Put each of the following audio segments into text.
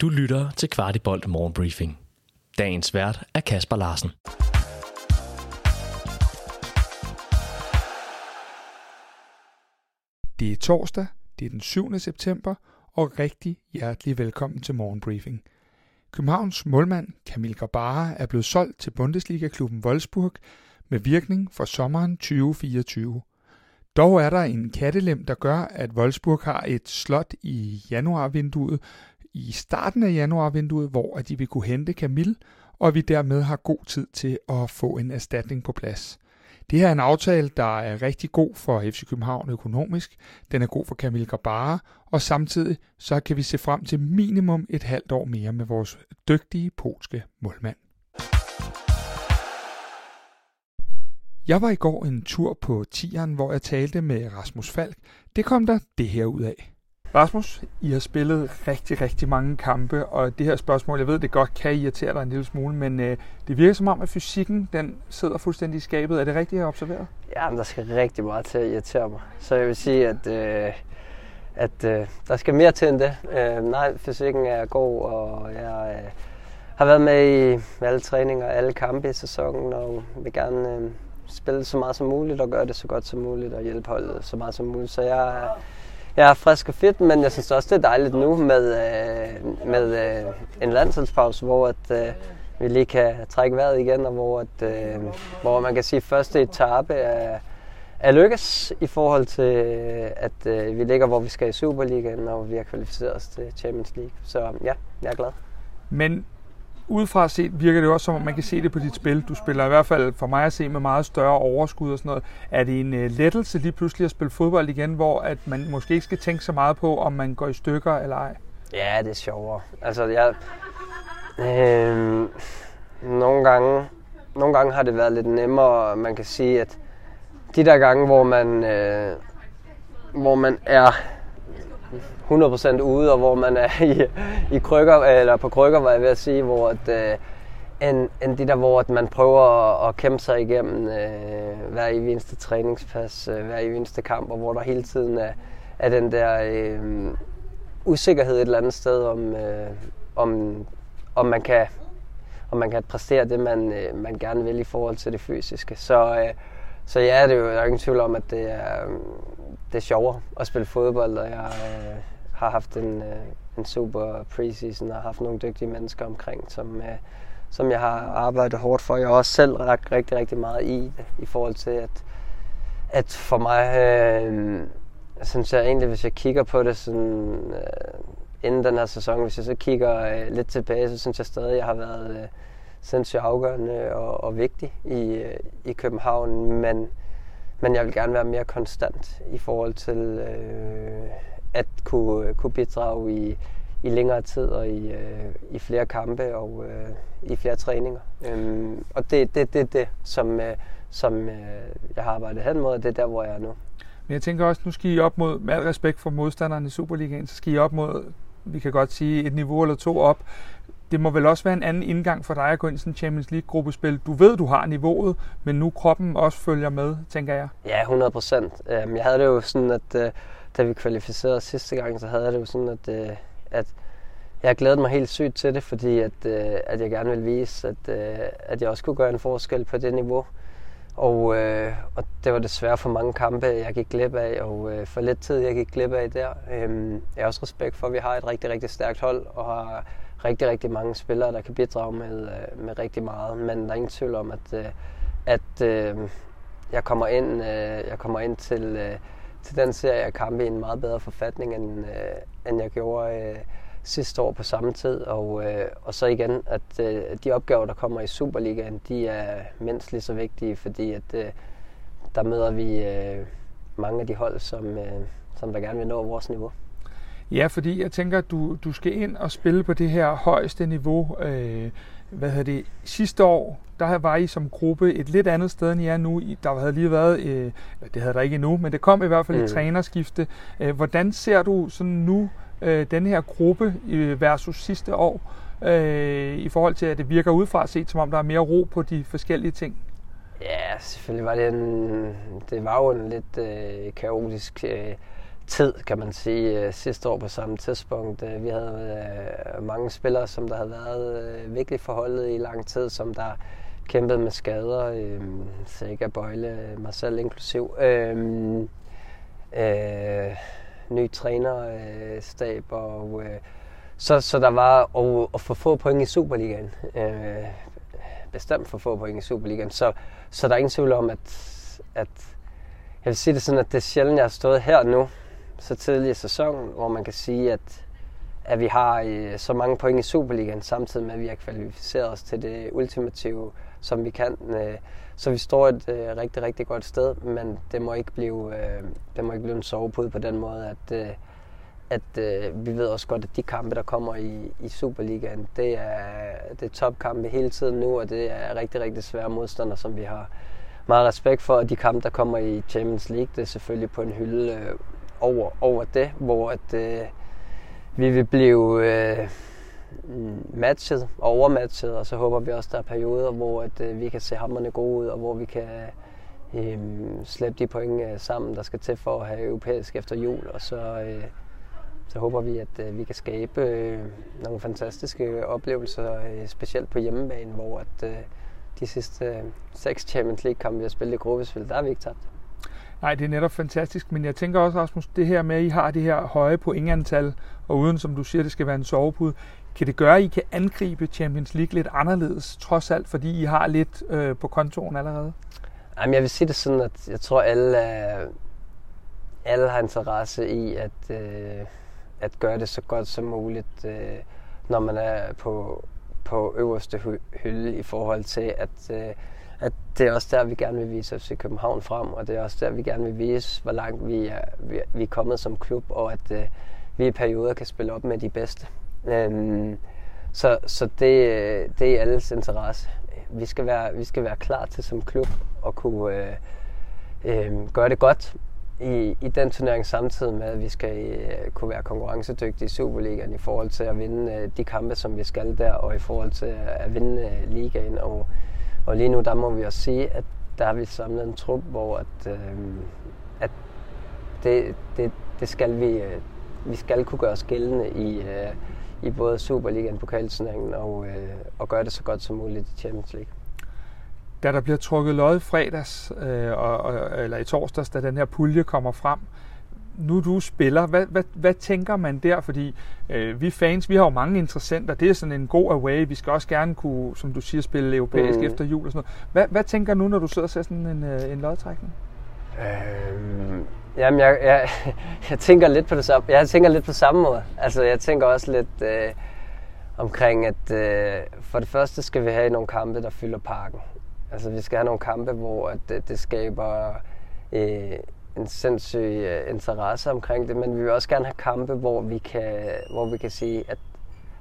Du lytter til Kvartibolt Morgenbriefing. Dagens vært er Kasper Larsen. Det er torsdag, det er den 7. september, og rigtig hjertelig velkommen til Morgenbriefing. Københavns målmand Kamil Grabara er blevet solgt til Bundesliga-klubben Wolfsburg med virkning fra sommeren 2024. Dog er der en kattelem, der gør, at Wolfsburg har et slot i januarvinduet, i starten af januarvinduet, hvor at de vil kunne hente Kamil, og vi dermed har god tid til at få en erstatning på plads. Det her er en aftale, der er rigtig god for FC København økonomisk. Den er god for Kamil Grabara, og samtidig så kan vi se frem til minimum et halvt år mere med vores dygtige polske målmand. Jeg var i går en tur på Tieren, hvor jeg talte med Rasmus Falk. Det kom der det her ud af. Rasmus, I har spillet rigtig, rigtig mange kampe, og det her spørgsmål, jeg ved, det godt kan irritere dig en lille smule, men øh, det virker som om, at fysikken, den sidder fuldstændig i skabet. Er det rigtigt, jeg har observeret? Ja, men der skal rigtig meget til at irritere mig. Så jeg vil sige, at, øh, at øh, der skal mere til end det. Øh, nej, fysikken er god, og jeg øh, har været med i alle træninger, alle kampe i sæsonen, og vil gerne øh, spille så meget som muligt, og gøre det så godt som muligt, og hjælpe holdet så meget som muligt. Så jeg er jeg er frisk og fit, men jeg synes også, det er dejligt nu med, øh, med øh, en landsholdspause, hvor at, øh, vi lige kan trække vejret igen, og hvor, at, øh, hvor man kan sige, at første etape er, er lykkes i forhold til, øh, at øh, vi ligger, hvor vi skal i Superligaen, og vi har kvalificeret os til Champions League. Så ja, jeg er glad. Men udefra set virker det også som om, man kan se det på dit spil. Du spiller i hvert fald for mig at se med meget større overskud og sådan noget. Er det en øh, lettelse lige pludselig at spille fodbold igen, hvor at man måske ikke skal tænke så meget på, om man går i stykker eller ej? Ja, det er sjovere. Altså, jeg... Øh, nogle gange, nogle gange har det været lidt nemmere, man kan sige, at de der gange, hvor man, øh, hvor man er 100% ude, og hvor man er i, i krykker, eller på krykker, var jeg ved at sige, hvor at, øh, end, end de der, hvor at man prøver at, at kæmpe sig igennem øh, hver eneste træningspas, øh, hver eneste kamp, og hvor der hele tiden er, er den der øh, usikkerhed et eller andet sted, om, øh, om, om, man kan, om man kan præstere det, man, øh, man gerne vil i forhold til det fysiske. Så, øh, så ja, det er jo, der er ingen tvivl om, at det er, øhm, det er sjovere at spille fodbold, og jeg øh, har haft en, øh, en super preseason og haft nogle dygtige mennesker omkring, som, øh, som jeg har arbejdet hårdt for. Jeg har også selv lagt rigtig, rigtig meget i det, i forhold til, at, at for mig, øh, synes jeg egentlig, hvis jeg kigger på det sådan, øh, inden den her sæson, hvis jeg så kigger øh, lidt tilbage, så synes jeg stadig, at jeg har været øh, sindssygt afgørende og, og vigtig i, øh, i København, men men jeg vil gerne være mere konstant i forhold til øh, at kunne, øh, kunne bidrage i, i længere tid og i, øh, i flere kampe og øh, i flere træninger. Øhm, og det er det, det, det, som, øh, som øh, jeg har arbejdet hen mod, og det er der, hvor jeg er nu. Men jeg tænker også, nu skal I op mod, med al respekt for modstanderne i Superligaen, så skal I op mod, vi kan godt sige, et niveau eller to op det må vel også være en anden indgang for dig at gå ind i sådan en Champions League-gruppespil. Du ved, du har niveauet, men nu kroppen også følger med, tænker jeg. Ja, 100 procent. Øhm, jeg havde det jo sådan, at øh, da vi kvalificerede sidste gang, så havde jeg det jo sådan, at, øh, at jeg glædede mig helt sygt til det, fordi at, øh, at jeg gerne ville vise, at, at jeg også kunne gøre en forskel på det niveau. Og, og det var desværre for mange kampe, jeg gik glip af, og for lidt tid, jeg gik glip af der. Øhm, jeg har også respekt for, at vi har et rigtig, rigtig stærkt hold, og har rigtig, rigtig mange spillere, der kan bidrage med, øh, med rigtig meget. Men der er ingen tvivl om, at, øh, at øh, jeg kommer ind, øh, jeg kommer ind til, øh, til den serie af kampe i en meget bedre forfatning, end, øh, end jeg gjorde sidste år på samme tid. Og, og så igen, at de opgaver, der kommer i Superligaen, de er mindst lige så vigtige, fordi at der møder vi mange af de hold, som, som der gerne vil nå vores niveau. Ja, fordi jeg tænker, at du, du skal ind og spille på det her højeste niveau. Øh, hvad hedder det? Sidste år, der var I som gruppe et lidt andet sted, end I er nu. Der havde lige været, øh, det havde der ikke endnu, men det kom i hvert fald mm. et trænerskifte. Øh, hvordan ser du sådan nu øh, den her gruppe øh, versus sidste år, øh, i forhold til, at det virker udefra set, som om der er mere ro på de forskellige ting? Ja, selvfølgelig var det en, det var jo en lidt øh, kaotisk øh, tid, kan man sige, øh, sidste år på samme tidspunkt. Øh, vi havde øh, mange spillere, som der havde været virkelig forholdet i lang tid, som der kæmpede med skader. Sega, Bøjle, mig selv inklusiv. Øh, øh, ny trænerstab, og øh, så, så der var at, at få få point i Superligaen. Øh, bestemt for få point i Superligaen. Så, så der er ingen tvivl om, at, at jeg vil sige det sådan, at det er sjældent, jeg har stået her nu, så tidlig i sæsonen, hvor man kan sige, at, at vi har øh, så mange point i Superligaen, samtidig med, at vi har kvalificeret os til det ultimative, som vi kan. Øh, så vi står et øh, rigtig, rigtig godt sted, men det må ikke blive, øh, det må ikke blive en sovepude på den måde, at, øh, at øh, vi ved også godt, at de kampe, der kommer i, i Superligaen, det er, det er topkampe hele tiden nu, og det er rigtig, rigtig svære modstandere, som vi har meget respekt for. Og de kampe, der kommer i Champions League, det er selvfølgelig på en hylde over, over det, hvor at, øh, vi vil blive øh, matchet og overmatchet, og så håber vi også, der er perioder, hvor at, øh, vi kan se hammerne gode ud, og hvor vi kan øh, slæbe de point øh, sammen, der skal til for at have europæisk efter jul, og så, øh, så håber vi, at øh, vi kan skabe øh, nogle fantastiske oplevelser, øh, specielt på hjemmebane, hvor at, øh, de sidste øh, seks Champions League-kampe, vi har spillet i gruppespil, der har vi ikke tabt. Nej, det er netop fantastisk, men jeg tænker også, Rasmus, det her med, at I har det her høje pointantal, og uden, som du siger, det skal være en sovepude, kan det gøre, at I kan angribe Champions League lidt anderledes, trods alt, fordi I har lidt øh, på kontoren allerede? Jamen, jeg vil sige det sådan, at jeg tror, alle, øh, alle har interesse i at, øh, at gøre det så godt som muligt, øh, når man er på, på øverste hylde i forhold til, at øh, at det er også der, vi gerne vil vise FC København frem, og det er også der, vi gerne vil vise, hvor langt vi er, vi, vi er kommet som klub, og at øh, vi i perioder kan spille op med de bedste. Um, så så det, det er alles interesse. Vi skal være, vi skal være klar til som klub at kunne øh, øh, gøre det godt i, i den turnering samtidig med, at vi skal øh, kunne være konkurrencedygtige i Superligaen i forhold til at vinde øh, de kampe, som vi skal der, og i forhold til at vinde øh, ligaen. Og, og lige nu, der må vi også sige, at der har vi samlet en trup, hvor at, øh, at det, det, det skal vi, øh, vi skal kunne gøre os gældende i, øh, i både Superligaen, pokalturneringen og, øh, og gøre det så godt som muligt i Champions League. Da der bliver trukket lod fredags, øh, og, og, eller i torsdags, da den her pulje kommer frem, nu du spiller, hvad, hvad, hvad tænker man der? Fordi øh, vi fans, vi har jo mange interessenter. Det er sådan en god away. Vi skal også gerne kunne, som du siger, spille europæisk mm. efter jul og sådan noget. Hvad, hvad tænker du, når du sidder og ser sådan en, øh, en lodtrækning? Øhm, jamen, jeg, jeg, jeg, tænker lidt på det samme. Jeg tænker lidt på samme måde. Altså, jeg tænker også lidt øh, omkring, at øh, for det første skal vi have nogle kampe, der fylder parken. Altså, vi skal have nogle kampe, hvor at, det, det skaber... Øh, en sindssyg øh, interesse omkring det, men vi vil også gerne have kampe, hvor vi kan, hvor vi kan sige, at,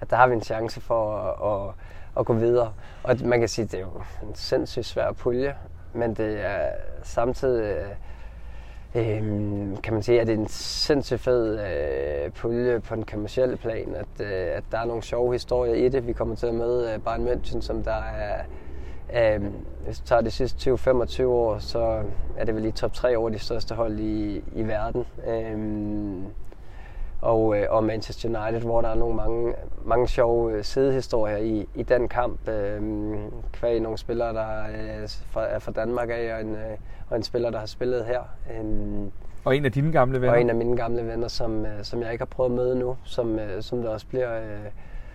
at der har vi en chance for at, at, at gå videre. Og man kan sige, at det er jo en sindssygt svær pulje, men det er samtidig, øh, kan man sige, at det er en sindssygt fed øh, pulje på den kommercielle plan, at, øh, at der er nogle sjove historier i det. Vi kommer til at møde øh, Bayern München, som der er Um, hvis du tager de sidste 20-25 år, så er det vel i top 3 over de største hold i, i verden. Og, øh, og Manchester United, hvor der er nogle mange, mange sjove øh, sidehistorier i, i den kamp. Um, kvæg nogle spillere, der er fra, er fra Danmark af, og en, og en spiller, der har spillet her. Um, og en af dine gamle venner? Og en af mine gamle venner, som, som jeg ikke har prøvet at møde nu, som, som der også bliver... Uh,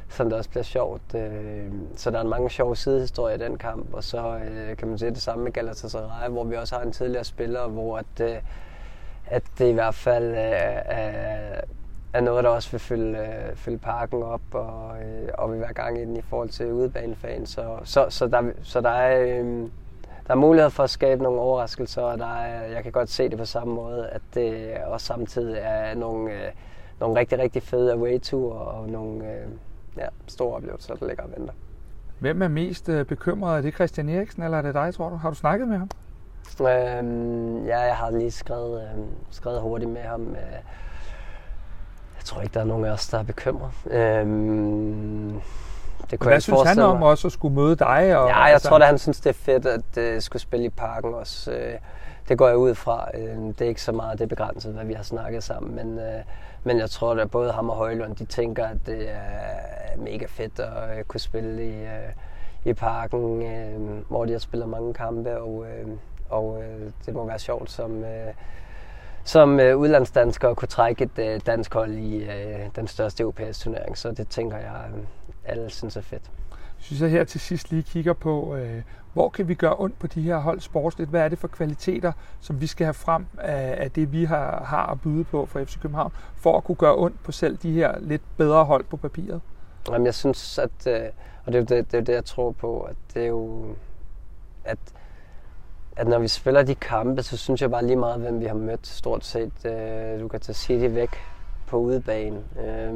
som der også bliver sjovt. Øh, så der er mange sjove sidehistorier i den kamp, og så øh, kan man se det samme med Galatasaray, hvor vi også har en tidligere spiller, hvor at, øh, at det i hvert fald øh, er, er noget, der også vil fylde, øh, fylde parken op, og, øh, og vil være gang i den i forhold til udebanefans. Så, så, så, der, så der er... der er mulighed for at skabe nogle overraskelser, og der er, jeg kan godt se det på samme måde, at det også samtidig er nogle, nogle rigtig, rigtig fede away-ture og nogle, ja, store oplevelser, der ligger og venter. Hvem er mest øh, bekymret? Er det Christian Eriksen, eller er det dig, tror du? Har du snakket med ham? Øhm, ja, jeg har lige skrevet, øh, skrevet hurtigt med ham. Øh, jeg tror ikke, der er nogen af os, der er bekymret. Øhm, det kunne Hvad jeg synes han om mig. også at skulle møde dig? Og, ja, jeg altså... tror at han synes, det er fedt at uh, skulle spille i parken også. Uh, det går jeg ud fra. Uh, det er ikke så meget, det er begrænset, hvad vi har snakket sammen. Men, uh, men jeg tror, at både ham og Højlund, de tænker, at det er mega fedt at uh, kunne spille i, uh, i parken, uh, hvor de har spillet mange kampe. Og, uh, og uh, det må være sjovt som... Uh, som øh, udlandsdansker kunne trække et øh, dansk hold i øh, den største europæiske turnering. Så det tænker jeg, øh, alle synes er fedt. Jeg synes jeg her til sidst lige kigger på, øh, hvor kan vi gøre ondt på de her hold sportsligt? Hvad er det for kvaliteter, som vi skal have frem af, af det, vi har, har at byde på for FC København, for at kunne gøre ondt på selv de her lidt bedre hold på papiret? Jamen, jeg synes, at, øh, og det er det, det, er det, jeg tror på, at det er jo, at at når vi spiller de kampe, så synes jeg bare lige meget, hvem vi har mødt stort set. Øh, du kan tage City væk på udebane. Øh,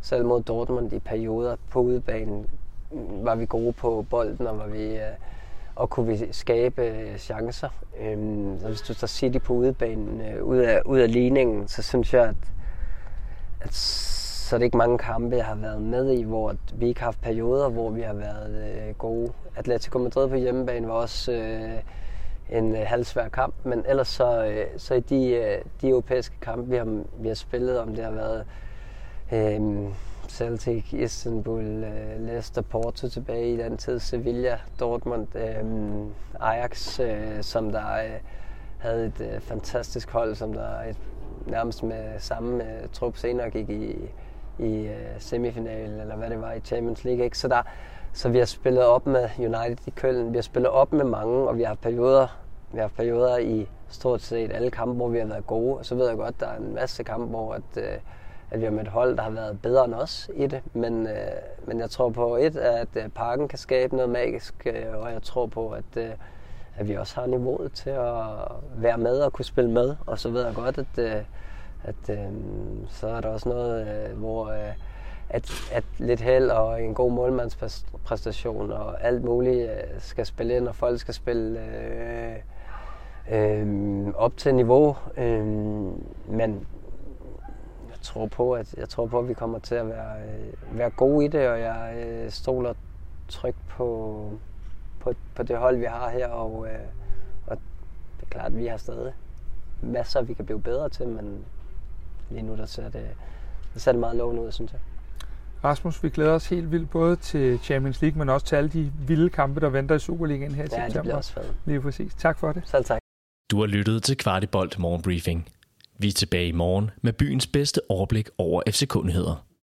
selv mod Dortmund i perioder på udebanen var vi gode på bolden, og, var vi, øh, og kunne vi skabe øh, chancer. Øh, så hvis du tager City på udebanen øh, ud, af, ud af ligningen, så synes jeg, at, at så er det ikke mange kampe, jeg har været med i, hvor vi ikke har haft perioder, hvor vi har været øh, gode. Atletico Madrid på hjemmebane var også øh, en øh, halvsvær kamp, men ellers så, øh, så i de, øh, de europæiske kampe, vi har, vi har spillet, om det har været øh, Celtic, Istanbul, øh, Leicester, Porto tilbage i den tid, Sevilla, Dortmund, øh, Ajax, øh, som der øh, havde et øh, fantastisk hold, som der et, nærmest med samme øh, trup senere gik i, i øh, semifinalen, eller hvad det var i Champions League. Ikke? Så, der, så vi har spillet op med United i Køln, vi har spillet op med mange, og vi har perioder, vi har perioder i stort set alle kampe, hvor vi har været gode. Og så ved jeg godt, der er en masse kampe, hvor at, øh, at vi har med et hold, der har været bedre end os i det. Men, øh, men jeg tror på et, at øh, parken kan skabe noget magisk, øh, og jeg tror på, at, øh, at vi også har niveauet til at være med og kunne spille med. Og så ved jeg godt, at, øh, at øh, så er der også noget, øh, hvor øh, at, at lidt held og en god målmandspræstation og alt muligt øh, skal spille ind, og folk skal spille øh, øh, op til niveau. Øh, men jeg tror på, at jeg tror på, at vi kommer til at være, øh, være gode i det, og jeg øh, stoler trygt på, på, på det hold, vi har her, og, øh, og det er klart, at vi har stadig masser, vi kan blive bedre til, men lige nu der ser det, der ser det meget lovende ud, synes jeg. Rasmus, vi glæder os helt vildt både til Champions League, men også til alle de vilde kampe, der venter i Superligaen her i ja, september. Ja, det bliver også fedt. Lige præcis. Tak for det. Selv tak. Du har lyttet til Kvartibolt Morgenbriefing. Vi er tilbage i morgen med byens bedste overblik over FC-kundigheder.